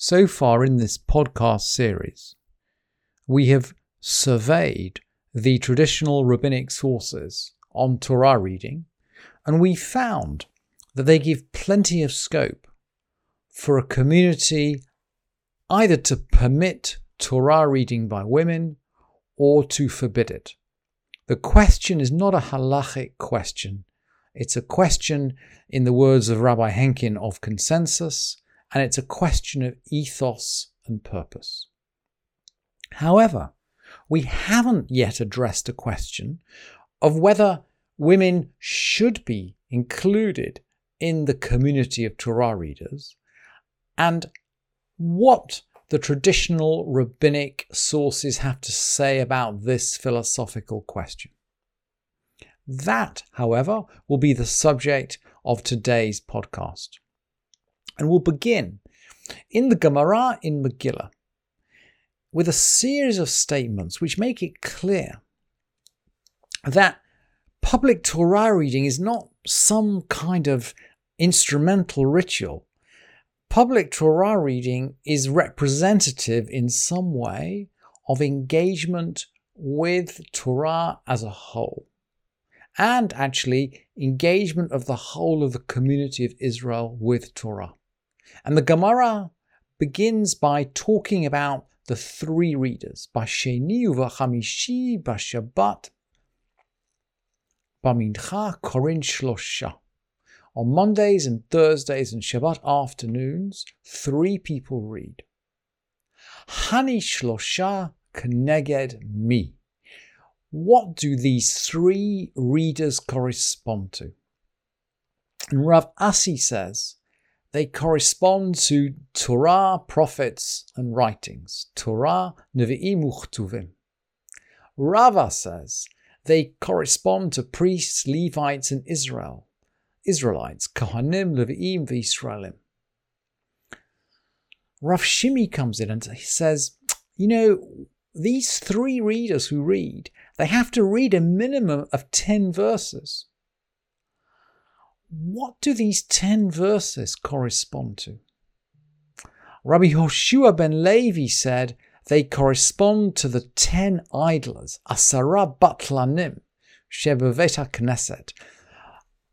So far in this podcast series, we have surveyed the traditional rabbinic sources on Torah reading, and we found that they give plenty of scope for a community either to permit Torah reading by women or to forbid it. The question is not a halachic question. It's a question, in the words of Rabbi Henkin, of consensus, and it's a question of ethos and purpose. However, we haven't yet addressed a question of whether women should be included in the community of Torah readers and what the traditional rabbinic sources have to say about this philosophical question. That, however, will be the subject of today's podcast. And we'll begin in the Gemara in Megillah with a series of statements which make it clear that public Torah reading is not some kind of instrumental ritual public Torah reading is representative in some way of engagement with Torah as a whole, and actually engagement of the whole of the community of Israel with Torah. And the Gemara begins by talking about the three readers, Basheni uvachamishi, Bashabat, Bamincha, Korin Shlosha. On Mondays and Thursdays and Shabbat afternoons, three people read. Hani Shlosha Kneged Mi. What do these three readers correspond to? And Rav Asi says they correspond to Torah, prophets, and writings. Torah, Nevi'im, Uchtuvim. Rava says they correspond to priests, Levites, and Israel. Israelites, Kohanim, Levi'im, V'Israelim. Rav Shimi comes in and he says, you know, these three readers who read, they have to read a minimum of 10 verses. What do these 10 verses correspond to? Rabbi Hoshua ben Levi said they correspond to the 10 idlers, Asara Batlanim, Shebevet Knesset,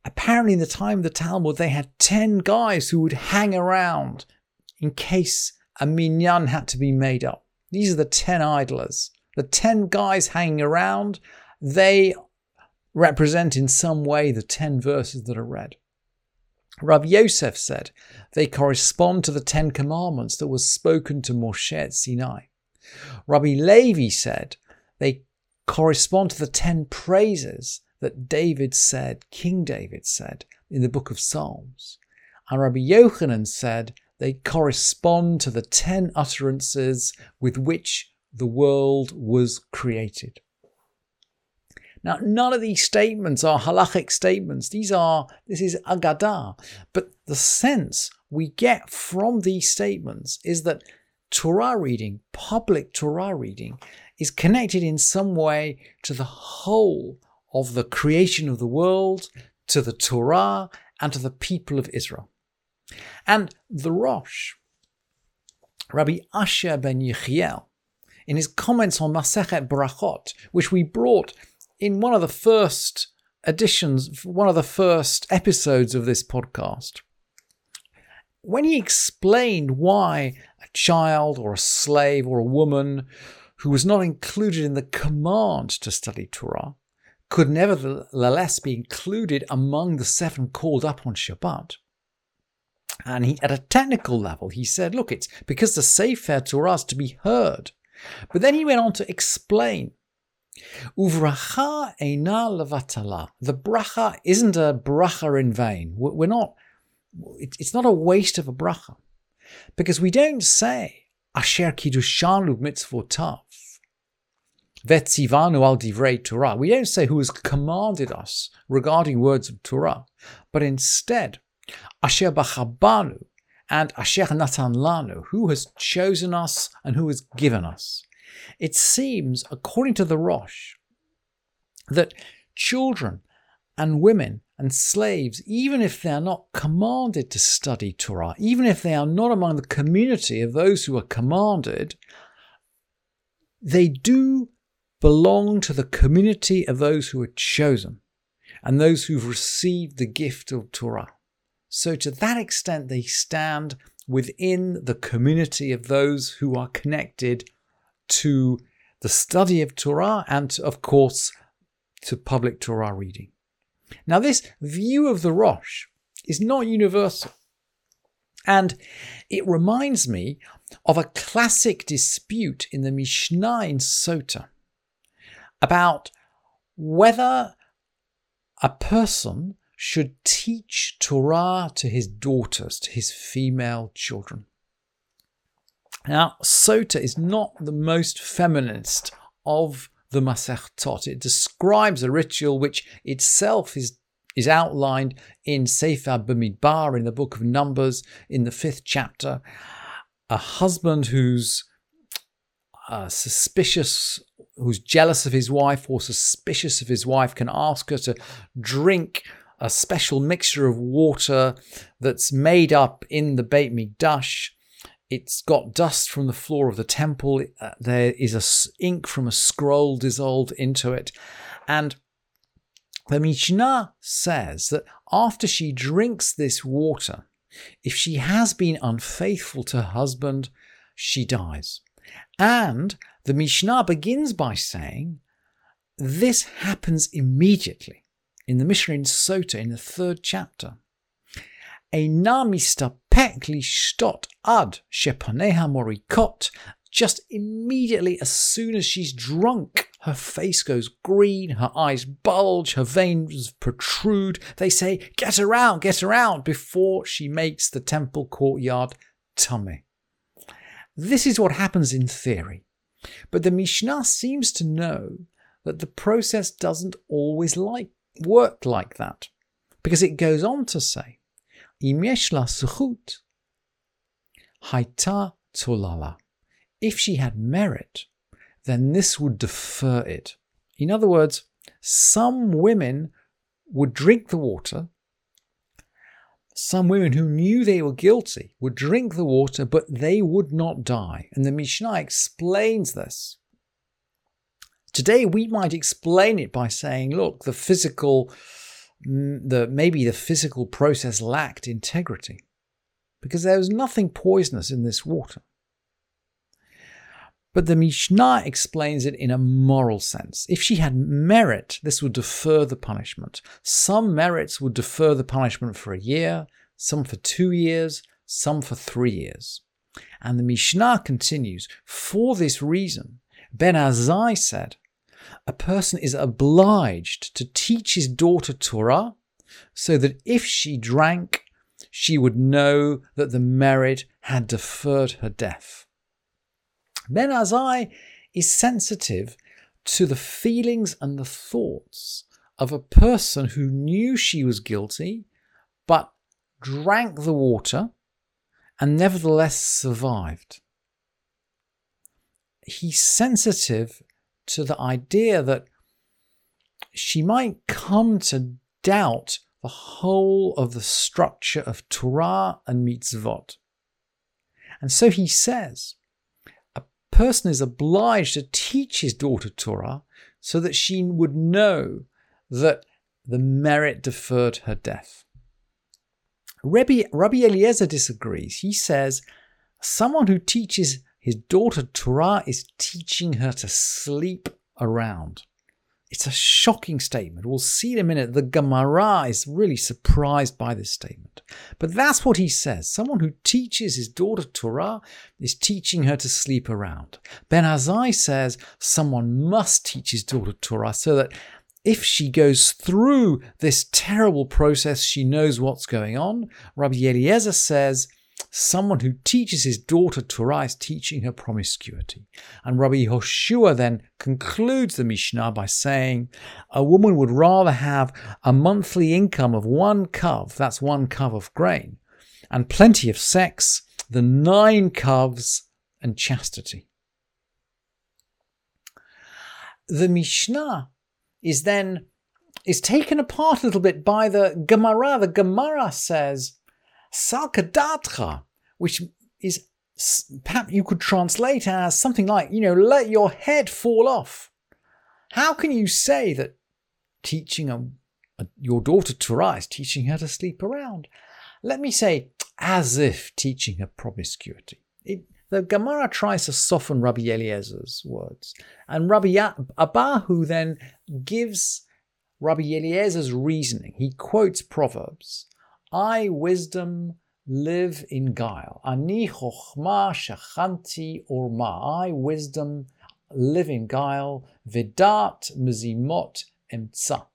apparently in the time of the Talmud, they had 10 guys who would hang around in case a minyan had to be made up. These are the 10 idlers. The 10 guys hanging around, they represent in some way the 10 verses that are read. Rav Yosef said they correspond to the Ten Commandments that was spoken to Moshe at Sinai. Rabbi Levi said they correspond to the Ten Praises that David said, King David said, in the book of Psalms. And Rabbi Yochanan said they correspond to the ten utterances with which the world was created. Now, none of these statements are halachic statements. These are, this is agadah. But the sense we get from these statements is that Torah reading, public Torah reading, is connected in some way to the whole of the creation of the world to the Torah and to the people of Israel. And the Rosh, Rabbi Asher ben Yechiel, in his comments on Masechet Brachot, which we brought in one of the first editions, one of the first episodes of this podcast, when he explained why a child or a slave or a woman who was not included in the command to study Torah could nevertheless be included among the seven called up on Shabbat. And he, at a technical level, he said, look, it's because the Sefer Torah is to be heard. But then he went on to explain Uvracha eina levatala. The bracha isn't a bracha in vain. We're not, it's not a waste of a bracha. Because we don't say, Asher kiddushanu mitzvotav. Vetzivanu al divrei Torah. We don't say who has commanded us regarding words of Torah, but instead, Asher bachabanu and Asher natan lanu, who has chosen us and who has given us. It seems, according to the Rosh, that children and women and slaves, even if they are not commanded to study Torah, even if they are not among the community of those who are commanded, they do belong to the community of those who are chosen and those who've received the gift of Torah. So, to that extent, they stand within the community of those who are connected to the study of Torah and, of course, to public Torah reading. Now, this view of the Rosh is not universal. And it reminds me of a classic dispute in the Mishnah in Sota about whether a person should teach Torah to his daughters, to his female children. Now, Sota is not the most feminist of the Masechtot. It describes a ritual which itself is, is outlined in Sefer Bamidbar, in the book of Numbers, in the fifth chapter. A husband who's uh, suspicious, who's jealous of his wife or suspicious of his wife, can ask her to drink a special mixture of water that's made up in the Beit Mikdash it's got dust from the floor of the temple. Uh, there is a ink from a scroll dissolved into it. And the Mishnah says that after she drinks this water, if she has been unfaithful to her husband, she dies. And the Mishnah begins by saying this happens immediately in the Mishnah in Sota in the third chapter. Enamistapekli stot ad shepaneha morikot. Just immediately, as soon as she's drunk, her face goes green, her eyes bulge, her veins protrude. They say, Get her out, get her out, before she makes the temple courtyard tamei. This is what happens in theory. But the Mishnah seems to know that the process doesn't always like, work like that, because it goes on to say, "Imeshla suchut, haita tolala. If she had merit, then this would defer it. In other words, some women would drink the water some women who knew they were guilty would drink the water, but they would not die. And the Mishnah explains this. Today, we might explain it by saying, look, the physical mm, the maybe the physical process lacked integrity because there was nothing poisonous in this water. But the Mishnah explains it in a moral sense. If she had merit, this would defer the punishment. Some merits would defer the punishment for a year, some for two years, some for three years. And the Mishnah continues, for this reason, Ben Azzai said, a person is obliged to teach his daughter Torah so that if she drank, she would know that the merit had deferred her death. Ben Azzai is sensitive to the feelings and the thoughts of a person who knew she was guilty but drank the water and nevertheless survived. He's sensitive to the idea that she might come to doubt the whole of the structure of Torah and mitzvot. And so he says, person is obliged to teach his daughter Torah so that she would know that the merit deferred her death. Rabbi, Rabbi Eliezer disagrees. He says, someone who teaches his daughter Torah is teaching her to sleep around. It's a shocking statement. We'll see in a minute. The Gemara is really surprised by this statement. But that's what he says. Someone who teaches his daughter Torah is teaching her to sleep around. Ben Azzai says someone must teach his daughter Torah so that if she goes through this terrible process, she knows what's going on. Rabbi Eliezer says someone who teaches his daughter Torah is teaching her promiscuity. And Rabbi Hoshua then concludes the Mishnah by saying a woman would rather have a monthly income of one kav, that's one kav of grain, and plenty of sex than nine kavs and chastity. The Mishnah is then is taken apart a little bit by the Gemara. The Gemara says Salkadatra, which is perhaps you could translate as something like, you know, let your head fall off. How can you say that teaching a, a, your daughter to rise, teaching her to sleep around? Let me say, as if teaching her promiscuity. It, the Gemara tries to soften Rabbi Eliezer's words. And Rabbi Abahu then gives Rabbi Eliezer's reasoning. He quotes Proverbs I, wisdom, live in guile. Ani chokhma shachanti orma. I, wisdom, live in guile. Vidat mizimot emtza.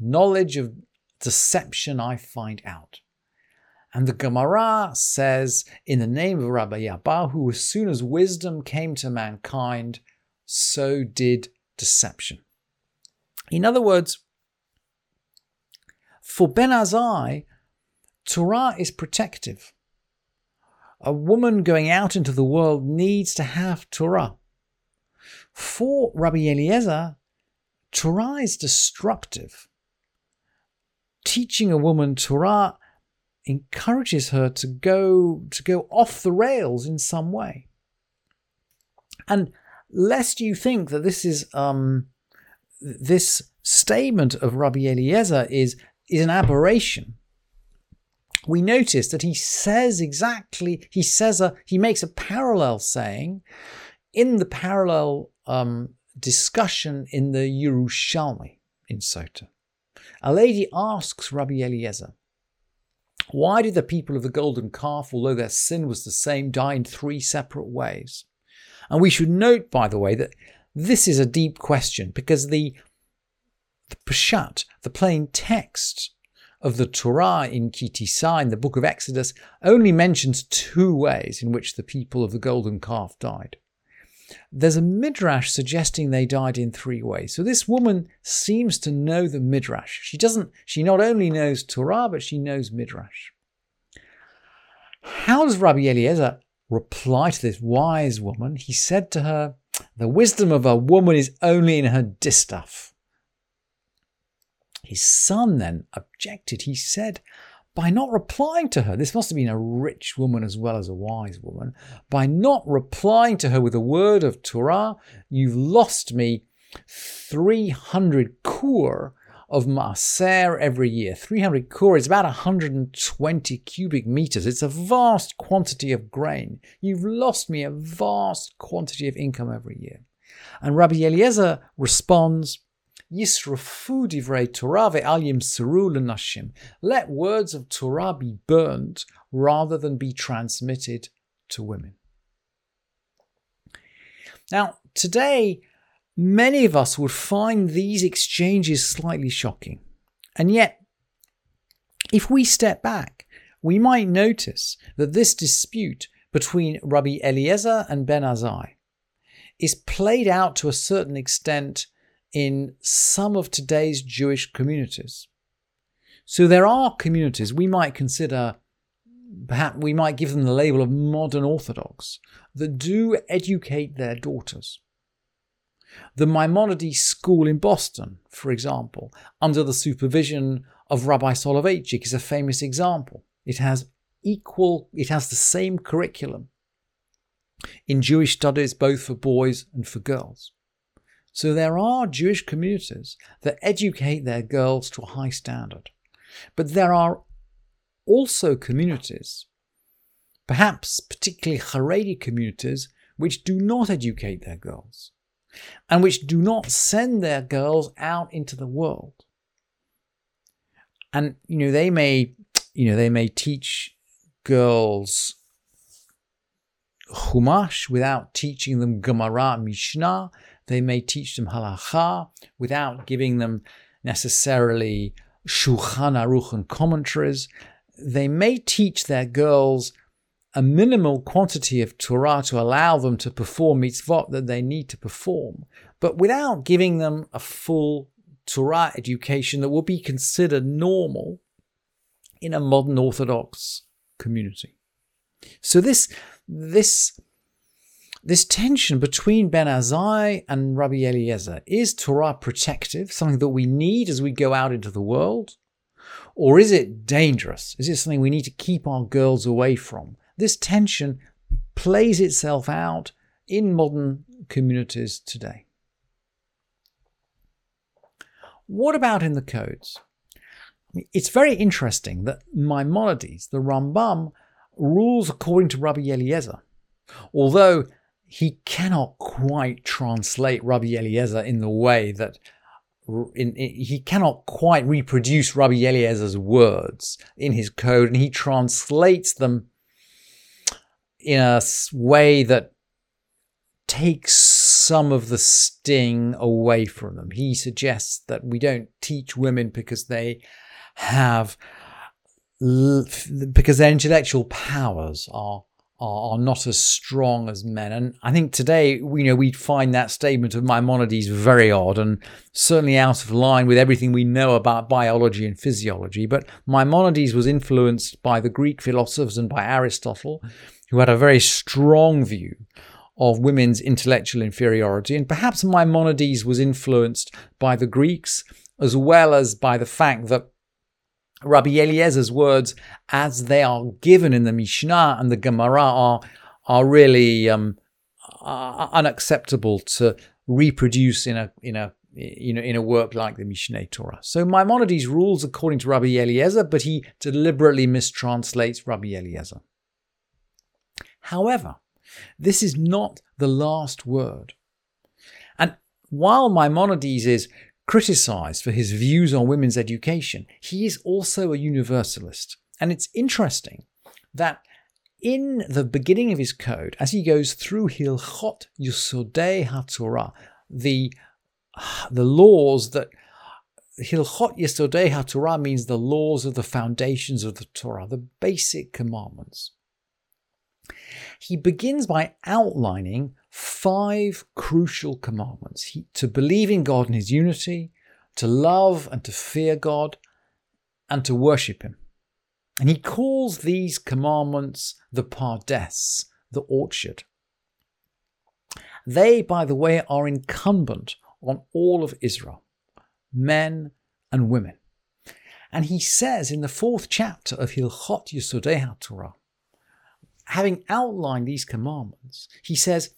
Knowledge of deception I find out. And the Gemara says, in the name of Rabbi Abahu, as soon as wisdom came to mankind, so did deception. In other words, for Ben Azzai, Torah is protective. A woman going out into the world needs to have Torah. For Rabbi Eliezer, Torah is destructive. Teaching a woman Torah encourages her to go to go off the rails in some way. And lest you think that this is um, this statement of Rabbi Eliezer is is an aberration. We notice that he says exactly he says a he makes a parallel saying in the parallel um, discussion in the Yerushalmi in Sota. A lady asks Rabbi Eliezer, why did the people of the golden calf, although their sin was the same, die in three separate ways? And we should note, by the way, that this is a deep question because the, the Peshat, the plain text of the Torah in Ki Tisa, in the book of Exodus, only mentions two ways in which the people of the golden calf died. There's a midrash suggesting they died in three ways. So this woman seems to know the midrash. She doesn't. She not only knows Torah, but she knows midrash. How does Rabbi Eliezer reply to this wise woman? He said to her, "The wisdom of a woman is only in her distaff." His son then objected. He said, by not replying to her, this must have been a rich woman as well as a wise woman, by not replying to her with a word of Torah, you've lost me 300 kur of maaser every year. 300 kur is about 120 cubic meters. It's a vast quantity of grain. You've lost me a vast quantity of income every year. And Rabbi Eliezer responds, Yisrafu divrei Torah ve'al yimseru l'nashim. Let words of Torah be burned rather than be transmitted to women. Now, today, many of us would find these exchanges slightly shocking. And yet, if we step back, we might notice that this dispute between Rabbi Eliezer and Ben Azzai is played out to a certain extent in some of today's Jewish communities. So there are communities we might consider, perhaps we might give them the label of modern Orthodox, that do educate their daughters. The Maimonides School in Boston, for example, under the supervision of Rabbi Soloveitchik, is a famous example. It has equal, it has the same curriculum in Jewish studies, both for boys and for girls. So there are Jewish communities that educate their girls to a high standard. But there are also communities, perhaps particularly Haredi communities, which do not educate their girls and which do not send their girls out into the world. And you know they may you know they may teach girls Chumash without teaching them Gemara Mishnah they may teach them halacha without giving them necessarily Shulchan Aruch and commentaries. They may teach their girls a minimal quantity of Torah to allow them to perform mitzvot that they need to perform, but without giving them a full Torah education that would be considered normal in a modern Orthodox community. So this this this tension between Ben Azzai and Rabbi Eliezer is Torah protective, something that we need as we go out into the world? Or is it dangerous? Is it something we need to keep our girls away from? This tension plays itself out in modern communities today. What about in the codes? It's very interesting that Maimonides, the Rambam, rules according to Rabbi Eliezer, although he cannot quite translate Rabbi Eliezer in the way that in, in, he cannot quite reproduce Rabbi Eliezer's words in his code, and he translates them in a way that takes some of the sting away from them. He suggests that we don't teach women because they have because their intellectual powers are are, not as strong as men. And I think today, you know, we'd find that statement of Maimonides very odd and certainly out of line with everything we know about biology and physiology. But Maimonides was influenced by the Greek philosophers and by Aristotle, who had a very strong view of women's intellectual inferiority. And perhaps Maimonides was influenced by the Greeks as well as by the fact that Rabbi Eliezer's words, as they are given in the Mishnah and the Gemara, are are really um, are unacceptable to reproduce in a in a you know in a work like the Mishneh Torah. So Maimonides rules according to Rabbi Eliezer, but he deliberately mistranslates Rabbi Eliezer. However, this is not the last word. And while Maimonides is criticized for his views on women's education, he is also a universalist. And it's interesting that in the beginning of his code, as he goes through Hilchot Yusodei HaTorah, the, the laws that Hilchot Yisodei HaTorah means the laws of the foundations of the Torah, the basic commandments. He begins by outlining five crucial commandments he, to believe in God and His unity, to love and to fear God, and to worship Him. And he calls these commandments the Pardes, the orchard. They, by the way, are incumbent on all of Israel, men and women. And he says in the fourth chapter of Hilchot Yisodei Torah, having outlined these commandments, he says,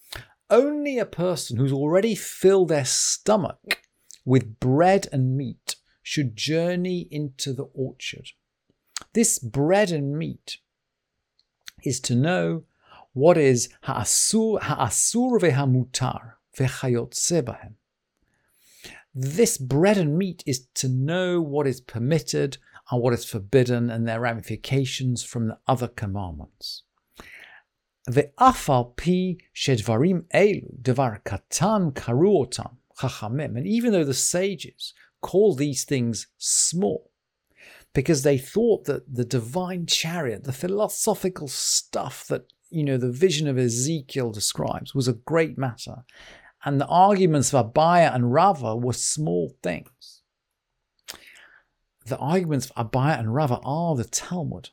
only a person who's already filled their stomach with bread and meat should journey into the orchard. This bread and meat is to know what is ha'asur, ve'hamutar ve'chayotze bahem. This bread and meat is to know what is permitted and what is forbidden and their ramifications from the other commandments. ואף על פי שדברים אלו, דבר קטן קראו אותם, חכמים, and even though the sages call these things small, because they thought that the divine chariot, the philosophical stuff that you know the vision of Ezekiel describes, was a great matter, and the arguments of Abaye and Rava were small things. The arguments of Abaye and Rava are the Talmud.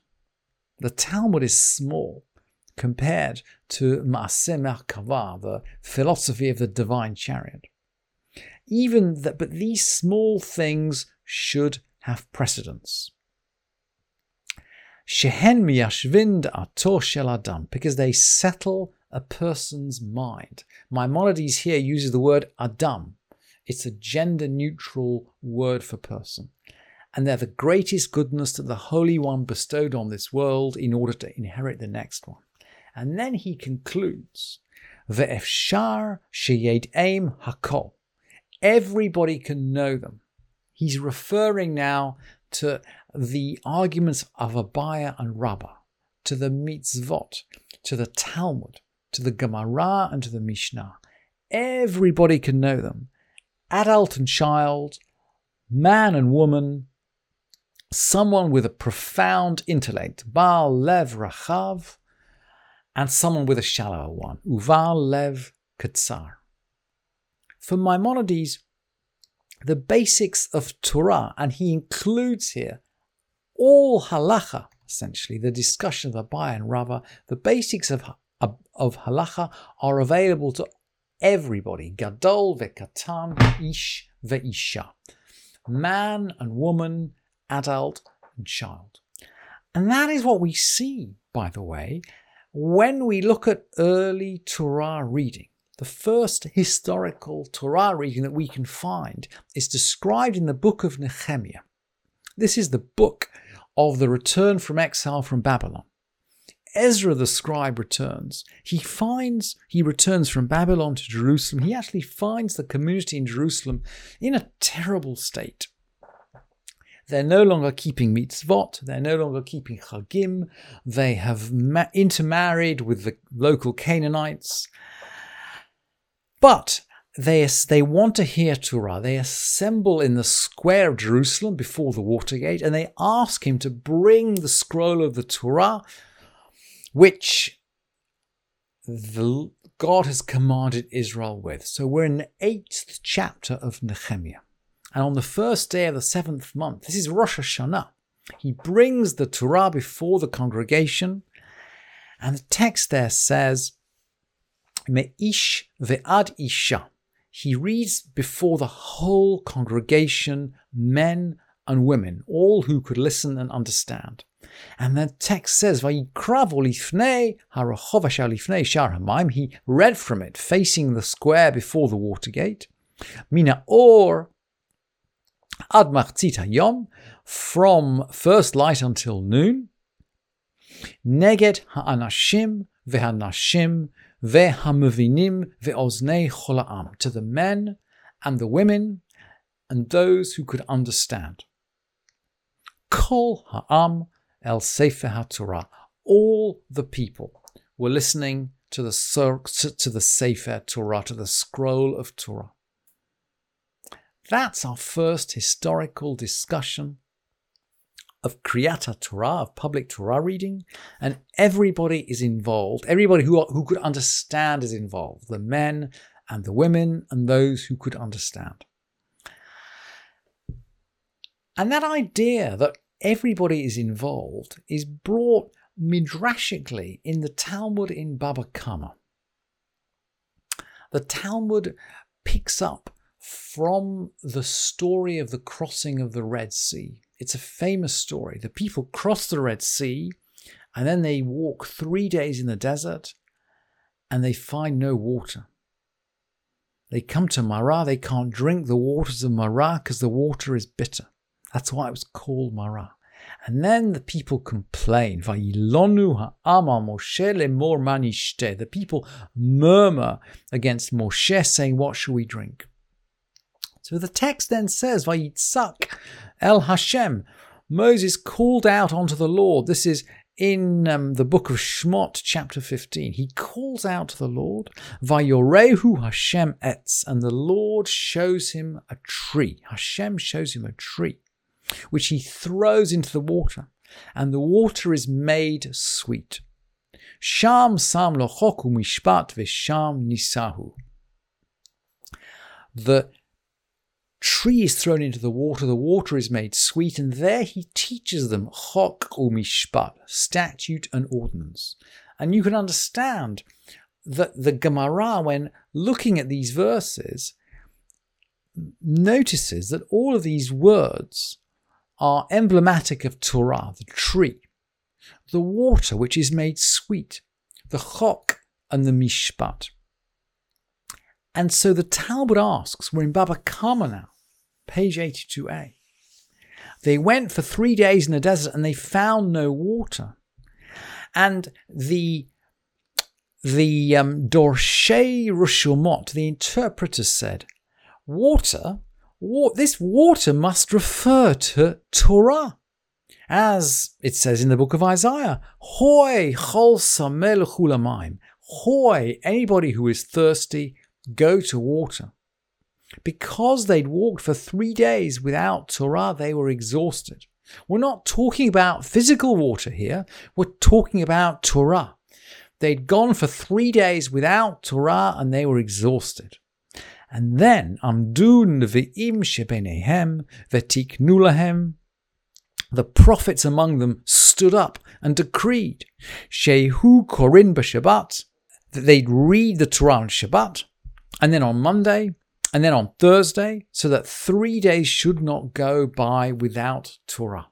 The Talmud is small compared to Maaseh Merkava, the philosophy of the divine chariot. Even that, but these small things should have precedence. Shehen miyashvind ato shel adam, because they settle a person's mind. Maimonides here uses the word adam. It's a gender neutral word for person. And they're the greatest goodness that the Holy One bestowed on this world in order to inherit the next one. And then he concludes, Ve'efshar sheyed aim hakol. Everybody can know them. He's referring now to the arguments of Abaye and Rava, to the mitzvot, to the Talmud, to the Gemara, and to the Mishnah. Everybody can know them. Adult and child, man and woman, someone with a profound intellect, Baal Lev Rachav, and someone with a shallower one, Uval Lev Katsar. For Maimonides, the basics of Torah, and he includes here all halacha, essentially, the discussion of the Abaye and Rava, the basics of, of halacha are available to everybody. Gadol ve'katan, ish ve'isha. Man and woman, adult and child. And that is what we see, by the way, when we look at early Torah reading. The first historical Torah reading that we can find is described in the book of Nehemiah. This is the book of the return from exile from Babylon. Ezra the scribe returns. He finds, he returns from Babylon to Jerusalem. He actually finds the community in Jerusalem in a terrible state. They're no longer keeping mitzvot. They're no longer keeping chagim. They have ma- intermarried with the local Canaanites. But they, they want to hear Torah. They assemble in the square of Jerusalem before the Watergate and they ask him to bring the scroll of the Torah, which the, God has commanded Israel with. So we're in the eighth chapter of Nehemiah. And on the first day of the seventh month, this is Rosh Hashanah, he brings the Torah before the congregation. And the text there says, Me'ish ve'ad isha. He reads before the whole congregation, men and women, all who could listen and understand. And the text says. He read from it, facing the square before the Watergate. Mina or ad machzit hayom, from first light until noon. Neged ha'anashim ve'hanashim ve'hamuvinim ve'oznei cholam, to the men and the women and those who could understand. Kol ha'am el sefer ha'torah. All the people were listening to the, to the Sefer Torah, to the scroll of Torah. That's our first historical discussion of Kriyat Torah, of public Torah reading, and everybody is involved. Everybody who, who could understand is involved the men and the women and those who could understand. And that idea that everybody is involved is brought midrashically in the Talmud in Baba Kama. The Talmud picks up from the story of the crossing of the Red Sea. It's a famous story. The people cross the Red Sea and then they walk three days in the desert and they find no water. They come to Marah, they can't drink the waters of Marah because the water is bitter. That's why it was called Marah. And then the people complain. The people murmur against Moshe, saying, What shall we drink? So the text then says, Vayitzak El Hashem. Moses called out unto the Lord. This is in um, the book of Shmot, chapter 15. He calls out to the Lord, Vayorehu Hashem etz, and the Lord shows him a tree. Hashem shows him a tree, which he throws into the water, and the water is made sweet. Sham sam lochoku mishpat v'sham nisahu. The tree is thrown into the water, the water is made sweet, and there he teaches them chok umishpat, statute and ordinance. And you can understand that the Gemara, when looking at these verses, notices that all of these words are emblematic of Torah, the tree, the water which is made sweet, the chok and the mishpat. And so the Talmud asks, we're in Baba Kama now, page 82a. They went for three days in the desert and they found no water. And the the um, Dorshei Rushumot, the interpreter said, water, wa- this water must refer to Torah. As it says in the book of Isaiah, Hoi chol. Hoi, anybody who is thirsty, go to water. Because they'd walked for three days without Torah, they were exhausted. We're not talking about physical water here, we're talking about Torah. They'd gone for three days without Torah and they were exhausted. And then, Amdu Nevi'im Shebenehem Vetiknu Lahem, the prophets among them stood up and decreed, Shehu Korin B'Shabbat, that they'd read the Torah on Shabbat, and then on Monday, and then on Thursday, so that three days should not go by without Torah.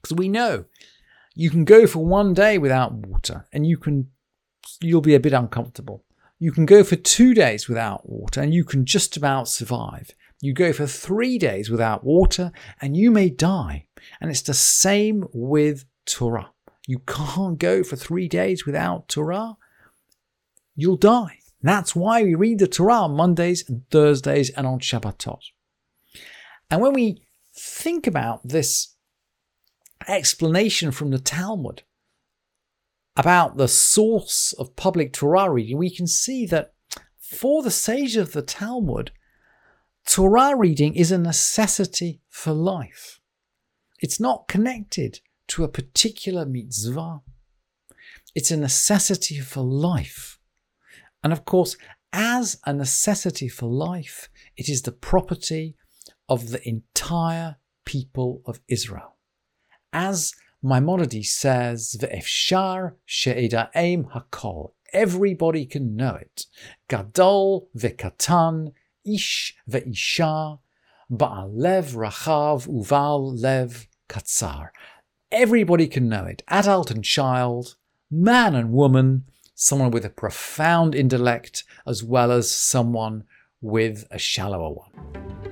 Because we know you can go for one day without water, and you can you'll be a bit uncomfortable. You can go for two days without water, and you can just about survive. You go for three days without water, and you may die. And it's the same with Torah. You can't go for three days without Torah. You'll die. That's why we read the Torah on Mondays and Thursdays and on Shabbatot. And when we think about this explanation from the Talmud about the source of public Torah reading, we can see that for the sage of the Talmud, Torah reading is a necessity for life. It's not connected to a particular mitzvah. It's a necessity for life. And of course, as a necessity for life, it is the property of the entire people of Israel. As Maimonides says, Ve'efshar she'eda'em hakol. Everybody can know it. Gadol ve'katan, ish ve'isha, ba'al lev rachav uval lev katzar. Everybody can know it. Adult and child, man and woman, someone with a profound intellect, as well as someone with a shallower one.